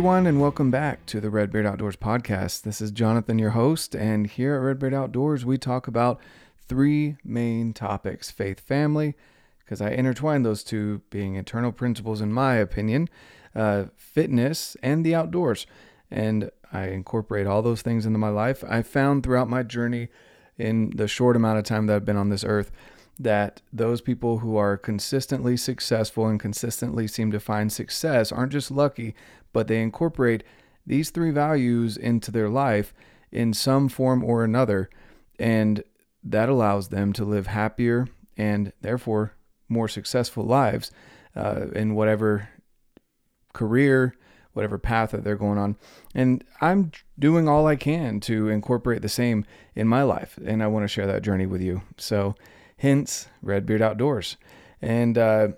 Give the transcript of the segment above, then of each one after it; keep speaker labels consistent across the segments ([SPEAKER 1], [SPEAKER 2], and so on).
[SPEAKER 1] everyone, and welcome back to the Redbeard Outdoors podcast. This is Jonathan, your host, and here at Redbeard Outdoors, we talk about three main topics faith, family, because I intertwine those two being eternal principles, in my opinion, uh, fitness, and the outdoors. And I incorporate all those things into my life. I found throughout my journey in the short amount of time that I've been on this earth that those people who are consistently successful and consistently seem to find success aren't just lucky, but they incorporate these three values into their life in some form or another. And that allows them to live happier and therefore more successful lives uh, in whatever career, whatever path that they're going on. And I'm doing all I can to incorporate the same in my life. And I want to share that journey with you. So, hence Redbeard Outdoors. And uh,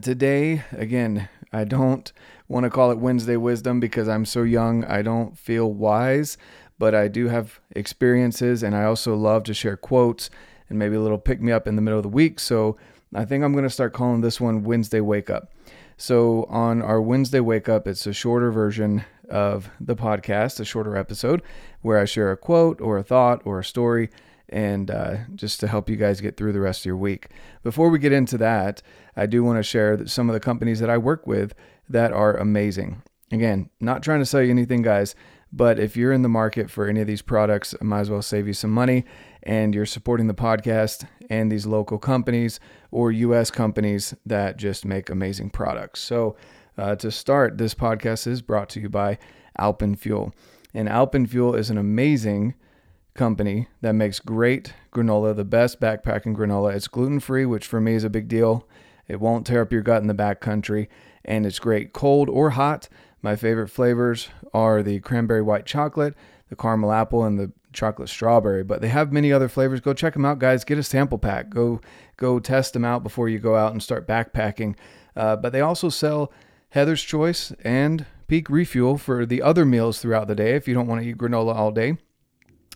[SPEAKER 1] today, again, I don't want to call it Wednesday Wisdom because I'm so young. I don't feel wise, but I do have experiences and I also love to share quotes and maybe a little pick me up in the middle of the week. So I think I'm going to start calling this one Wednesday Wake Up. So on our Wednesday Wake Up, it's a shorter version of the podcast, a shorter episode where I share a quote or a thought or a story and uh, just to help you guys get through the rest of your week. Before we get into that, I do want to share some of the companies that I work with that are amazing. Again, not trying to sell you anything, guys, but if you're in the market for any of these products, I might as well save you some money and you're supporting the podcast and these local companies or US companies that just make amazing products. So, uh, to start, this podcast is brought to you by Alpenfuel. And Alpenfuel is an amazing company that makes great granola, the best backpacking granola. It's gluten free, which for me is a big deal. It won't tear up your gut in the backcountry, and it's great cold or hot. My favorite flavors are the cranberry white chocolate, the caramel apple, and the chocolate strawberry. But they have many other flavors. Go check them out, guys. Get a sample pack. Go go test them out before you go out and start backpacking. Uh, but they also sell Heather's Choice and Peak Refuel for the other meals throughout the day if you don't want to eat granola all day.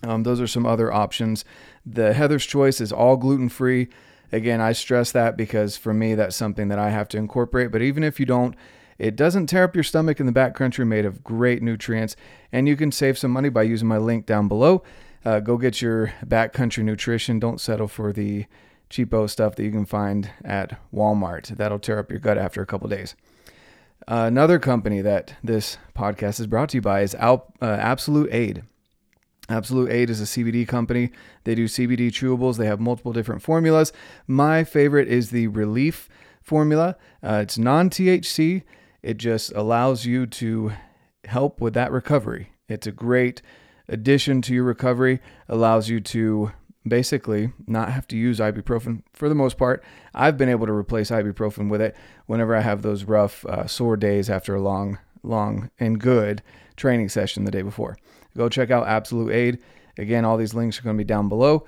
[SPEAKER 1] Um, those are some other options. The Heather's Choice is all gluten free. Again, I stress that because for me, that's something that I have to incorporate. But even if you don't, it doesn't tear up your stomach in the backcountry, made of great nutrients. And you can save some money by using my link down below. Uh, go get your backcountry nutrition. Don't settle for the cheapo stuff that you can find at Walmart. That'll tear up your gut after a couple days. Uh, another company that this podcast is brought to you by is Al- uh, Absolute Aid. Absolute Aid is a CBD company. They do CBD chewables. They have multiple different formulas. My favorite is the Relief formula. Uh, it's non THC. It just allows you to help with that recovery. It's a great addition to your recovery. Allows you to basically not have to use ibuprofen for the most part. I've been able to replace ibuprofen with it whenever I have those rough, uh, sore days after a long, long and good training session the day before. Go check out Absolute Aid. Again, all these links are going to be down below.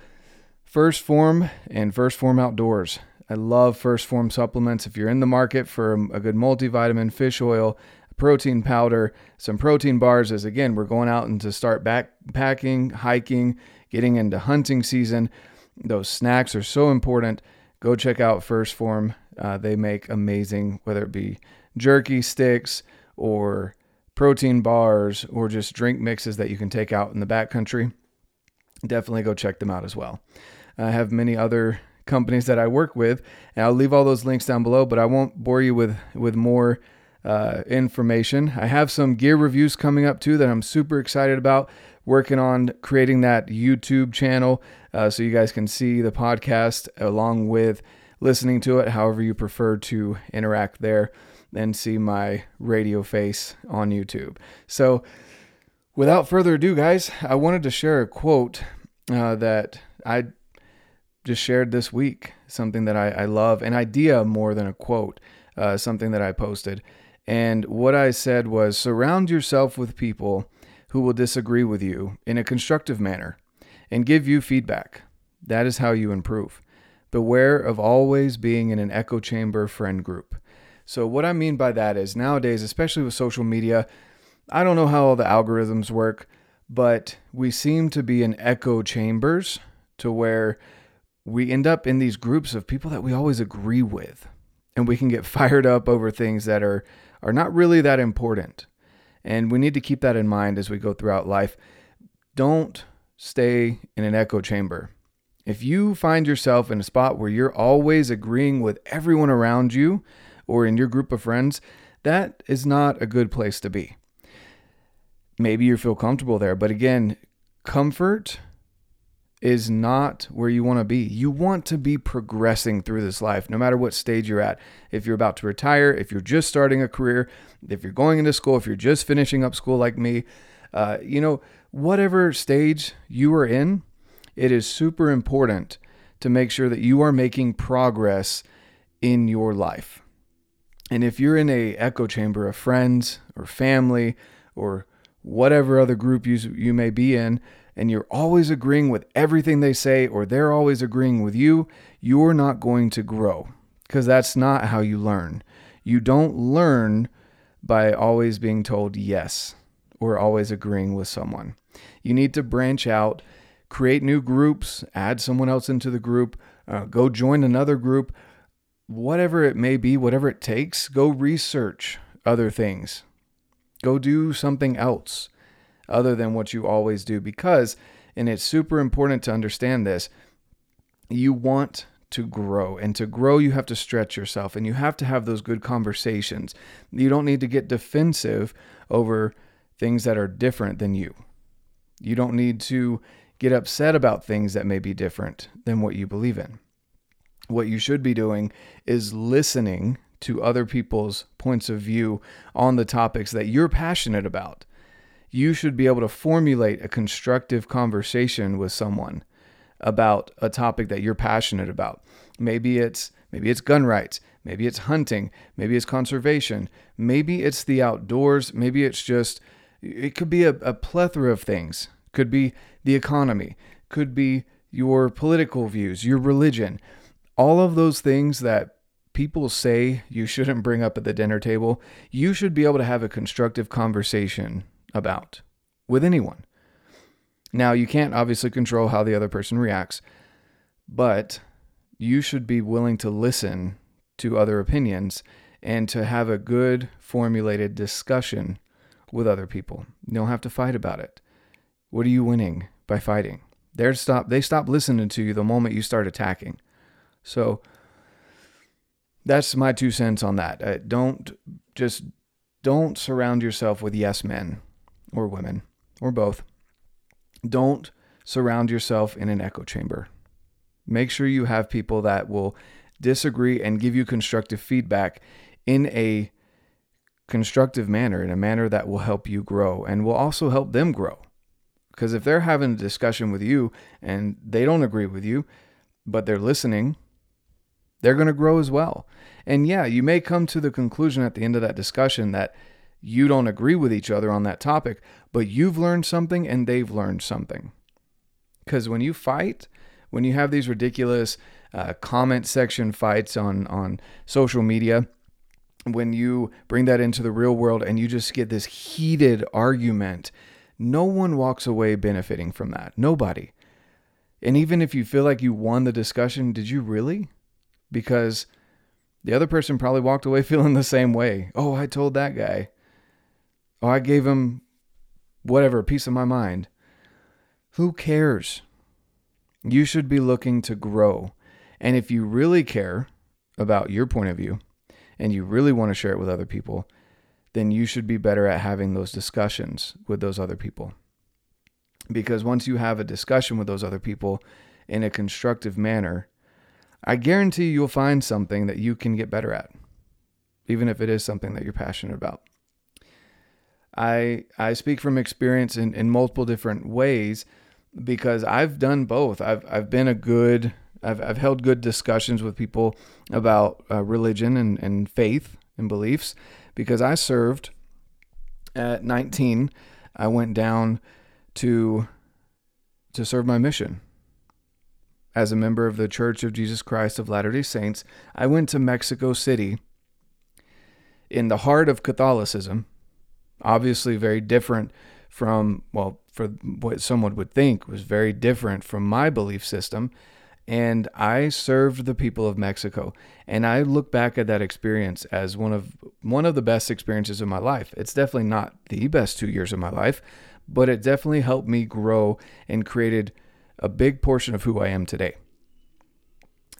[SPEAKER 1] 1st Phorm and 1st Phorm Outdoors. I love 1st Phorm supplements. If you're in the market for a good multivitamin, fish oil, protein powder, some protein bars, as again, we're going out and to start backpacking, hiking, getting into hunting season. Those snacks are so important. Go check out 1st Phorm. Uh, they make amazing, whether it be jerky sticks or protein bars or just drink mixes that you can take out in the backcountry, definitely go check them out as well. I have many other companies that I work with, and I'll leave all those links down below, but I won't bore you with, with more uh, information. I have some gear reviews coming up too that I'm super excited about. Working on creating that YouTube channel uh, so you guys can see the podcast along with listening to it, however you prefer to interact there and see my radio face on YouTube. So, without further ado, guys, I wanted to share a quote uh, that I just shared this week. Something that I, I love, an idea more than a quote, uh, something that I posted. And what I said was surround yourself with people who will disagree with you in a constructive manner and give you feedback. That is how you improve. Beware of always being in an echo chamber friend group. So, what I mean by that is nowadays, especially with social media, I don't know how all the algorithms work, but we seem to be in echo chambers to where we end up in these groups of people that we always agree with. And we can get fired up over things that are, are not really that important. And we need to keep that in mind as we go throughout life. Don't stay in an echo chamber. If you find yourself in a spot where you're always agreeing with everyone around you or in your group of friends, that is not a good place to be. Maybe you feel comfortable there, but again, comfort is not where you want to be. You want to be progressing through this life, no matter what stage you're at. If you're about to retire, if you're just starting a career, if you're going into school, if you're just finishing up school like me, uh, you know, whatever stage you are in, it is super important to make sure that you are making progress in your life. And if you're in a echo chamber of friends or family or whatever other group you, you may be in, and you're always agreeing with everything they say or they're always agreeing with you, you're not going to grow because that's not how you learn. You don't learn by always being told yes or always agreeing with someone. You need to branch out, create new groups, add someone else into the group, uh, go join another group, whatever it may be, whatever it takes, go research other things. Go do something else other than what you always do because, and it's super important to understand this, you want to grow. And to grow, you have to stretch yourself and you have to have those good conversations. You don't need to get defensive over things that are different than you. You don't need to get upset about things that may be different than what you believe in. What you should be doing is listening to other people's points of view on the topics that you're passionate about. You should be able to formulate a constructive conversation with someone about a topic that you're passionate about. Maybe it's maybe it's gun rights, maybe it's hunting, maybe it's conservation, maybe it's the outdoors, maybe it's just it could be a, a plethora of things. Could be the economy, could be your political views, your religion. All of those things that people say you shouldn't bring up at the dinner table, you should be able to have a constructive conversation about with anyone. Now, you can't obviously control how the other person reacts, but you should be willing to listen to other opinions and to have a good formulated discussion with other people. You don't have to fight about it. What are you winning by fighting? They stop they stop listening to you the moment you start attacking. So that's my two cents on that. Uh, don't just don't surround yourself with yes men or women or both. Don't surround yourself in an echo chamber. Make sure you have people that will disagree and give you constructive feedback in a constructive manner, in a manner that will help you grow and will also help them grow. Because if they're having a discussion with you and they don't agree with you, but they're listening, they're going to grow as well. And yeah, you may come to the conclusion at the end of that discussion that you don't agree with each other on that topic, but you've learned something and they've learned something. Because when you fight, when you have these ridiculous uh, comment section fights on on social media, when you bring that into the real world and you just get this heated argument, no one walks away benefiting from that. Nobody. And even if you feel like you won the discussion, did you really? Because the other person probably walked away feeling the same way. Oh, I told that guy. Oh, I gave him whatever, piece of my mind. Who cares? You should be looking to grow. And if you really care about your point of view and you really want to share it with other people, then you should be better at having those discussions with those other people. Because once you have a discussion with those other people in a constructive manner, I guarantee you'll find something that you can get better at, even if it is something that you're passionate about. I I speak from experience in, in multiple different ways because I've done both. I've I've been a good I've I've held good discussions with people about uh, religion and, and faith and beliefs because I served at 19. I went down to to serve my mission as a member of the Church of Jesus Christ of Latter-day Saints. I went to Mexico City in the heart of Catholicism obviously very different from, well, for what someone would think was very different from my belief system. and I served the people of Mexico. And I look back at that experience as one of one of the best experiences of my life. It's definitely not the best 2 years of my life, but it definitely helped me grow and created a big portion of who I am today.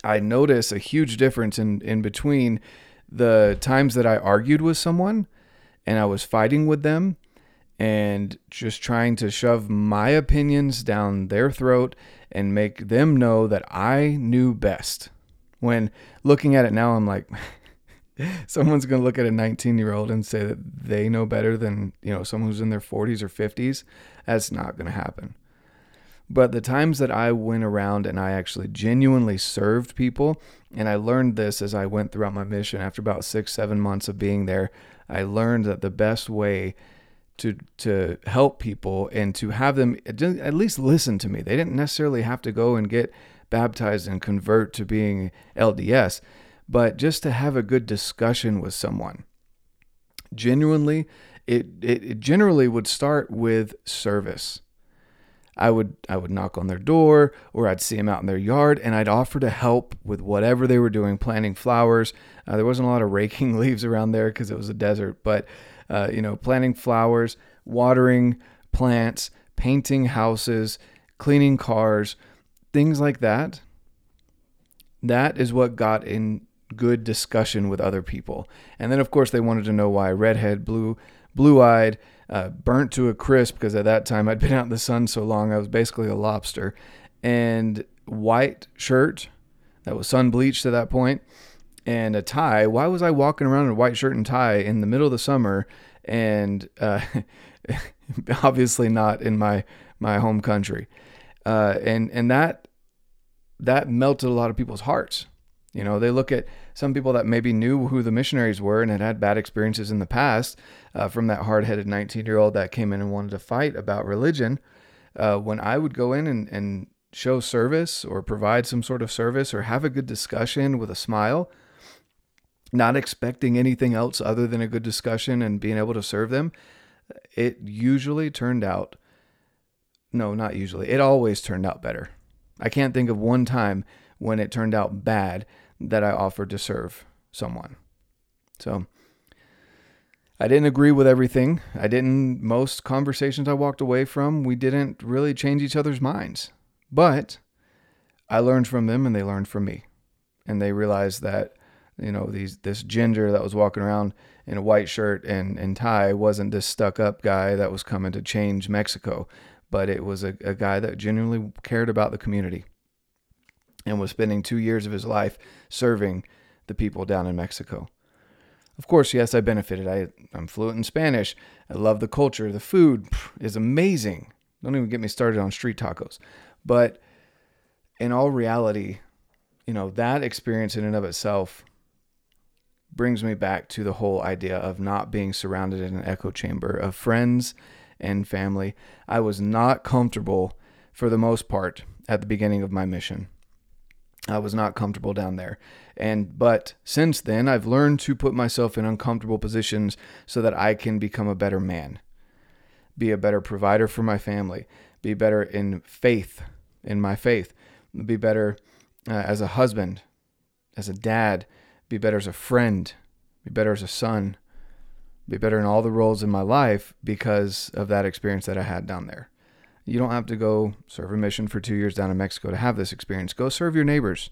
[SPEAKER 1] I notice a huge difference in in between the times that I argued with someone and I was fighting with them and just trying to shove my opinions down their throat and make them know that I knew best. When looking at it now, I'm like, someone's going to look at a 19 year old and say that they know better than, you know, someone who's in their 40s or 50s. That's not going to happen. But the times that I went around and I actually genuinely served people, and I learned this as I went throughout my mission after about six, seven months of being there, I learned that the best way to to help people and to have them at least listen to me. They didn't necessarily have to go and get baptized and convert to being LDS, but just to have a good discussion with someone. Genuinely, it, it, it generally would start with service. I would I would knock on their door or I'd see them out in their yard and I'd offer to help with whatever they were doing, planting flowers. Uh, there wasn't a lot of raking leaves around there because it was a desert, but uh, you know, planting flowers, watering plants, painting houses, cleaning cars, things like that. That is what got in good discussion with other people. And then, of course, they wanted to know why redhead, blue, blue-eyed, uh, burnt to a crisp because at that time I'd been out in the sun so long I was basically a lobster, and white shirt that was sun bleached at that point, and a tie. Why was I walking around in a white shirt and tie in the middle of the summer? And uh, obviously not in my my home country. Uh, and and that that melted a lot of people's hearts. You know, they look at some people that maybe knew who the missionaries were and had had bad experiences in the past uh, from that hard-headed 19-year-old that came in and wanted to fight about religion. Uh, when I would go in and, and show service or provide some sort of service or have a good discussion with a smile, not expecting anything else other than a good discussion and being able to serve them, it usually turned out no, not usually. It always turned out better. I can't think of one time when it turned out bad that I offered to serve someone. So I didn't agree with everything. I didn't, most conversations I walked away from, we didn't really change each other's minds. But I learned from them and they learned from me. And they realized that you know these this ginger that was walking around in a white shirt and, and tie wasn't this stuck up guy that was coming to change Mexico, but it was a, a guy that genuinely cared about the community and was spending two years of his life serving the people down in Mexico. Of course, yes, I benefited. I, I'm fluent in Spanish. I love the culture. The food is amazing. Don't even get me started on street tacos. But in all reality, you know, that experience in and of itself brings me back to the whole idea of not being surrounded in an echo chamber of friends and family. I was not comfortable for the most part at the beginning of my mission. I was not comfortable down there. And but since then I've learned to put myself in uncomfortable positions so that I can become a better man. Be a better provider for my family, be better in faith, in my faith, be better uh, as a husband, as a dad, be better as a friend, be better as a son, be better in all the roles in my life because of that experience that I had down there. You don't have to go serve a mission for two years down in Mexico to have this experience. Go serve your neighbors.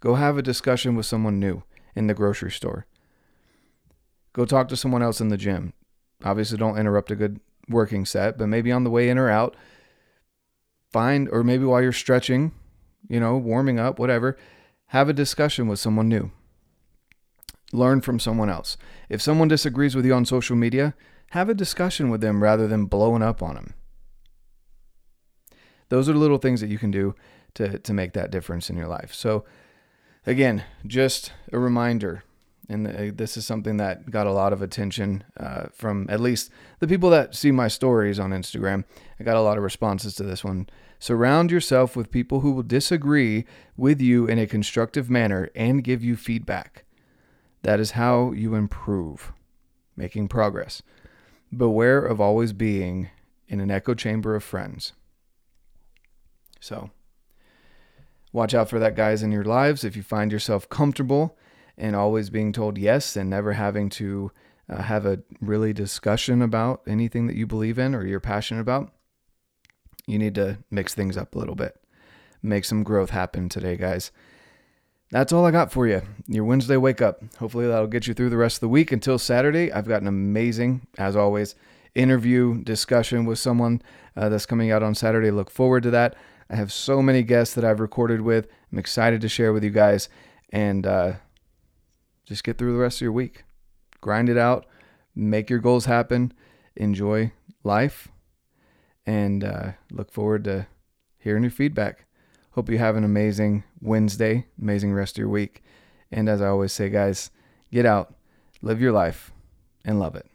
[SPEAKER 1] Go have a discussion with someone new in the grocery store. Go talk to someone else in the gym. Obviously, don't interrupt a good working set, but maybe on the way in or out, find, or maybe while you're stretching, you know, warming up, whatever, have a discussion with someone new learn from someone else. If someone disagrees with you on social media, have a discussion with them rather than blowing up on them. Those are little things that you can do to, to make that difference in your life. So, again, just a reminder, and uh, this is something that got a lot of attention uh, from at least the people that see my stories on Instagram. I got a lot of responses to this one. Surround yourself with people who will disagree with you in a constructive manner and give you feedback. That is how you improve, making progress. Beware of always being in an echo chamber of friends. So, Watch out for that, guys, in your lives. If you find yourself comfortable and always being told yes and never having to uh, have a really discussion about anything that you believe in or you're passionate about, you need to mix things up a little bit. Make some growth happen today, guys. That's all I got for you. Your Wednesday wake up. Hopefully, that'll get you through the rest of the week. Until Saturday, I've got an amazing, as always, interview discussion with someone uh, that's coming out on Saturday. Look forward to that. I have so many guests that I've recorded with. I'm excited to share with you guys and uh, just get through the rest of your week. Grind it out, make your goals happen, enjoy life, and uh, look forward to hearing your feedback. Hope you have an amazing Wednesday, amazing rest of your week. And as I always say, guys, get out, live your life, and love it.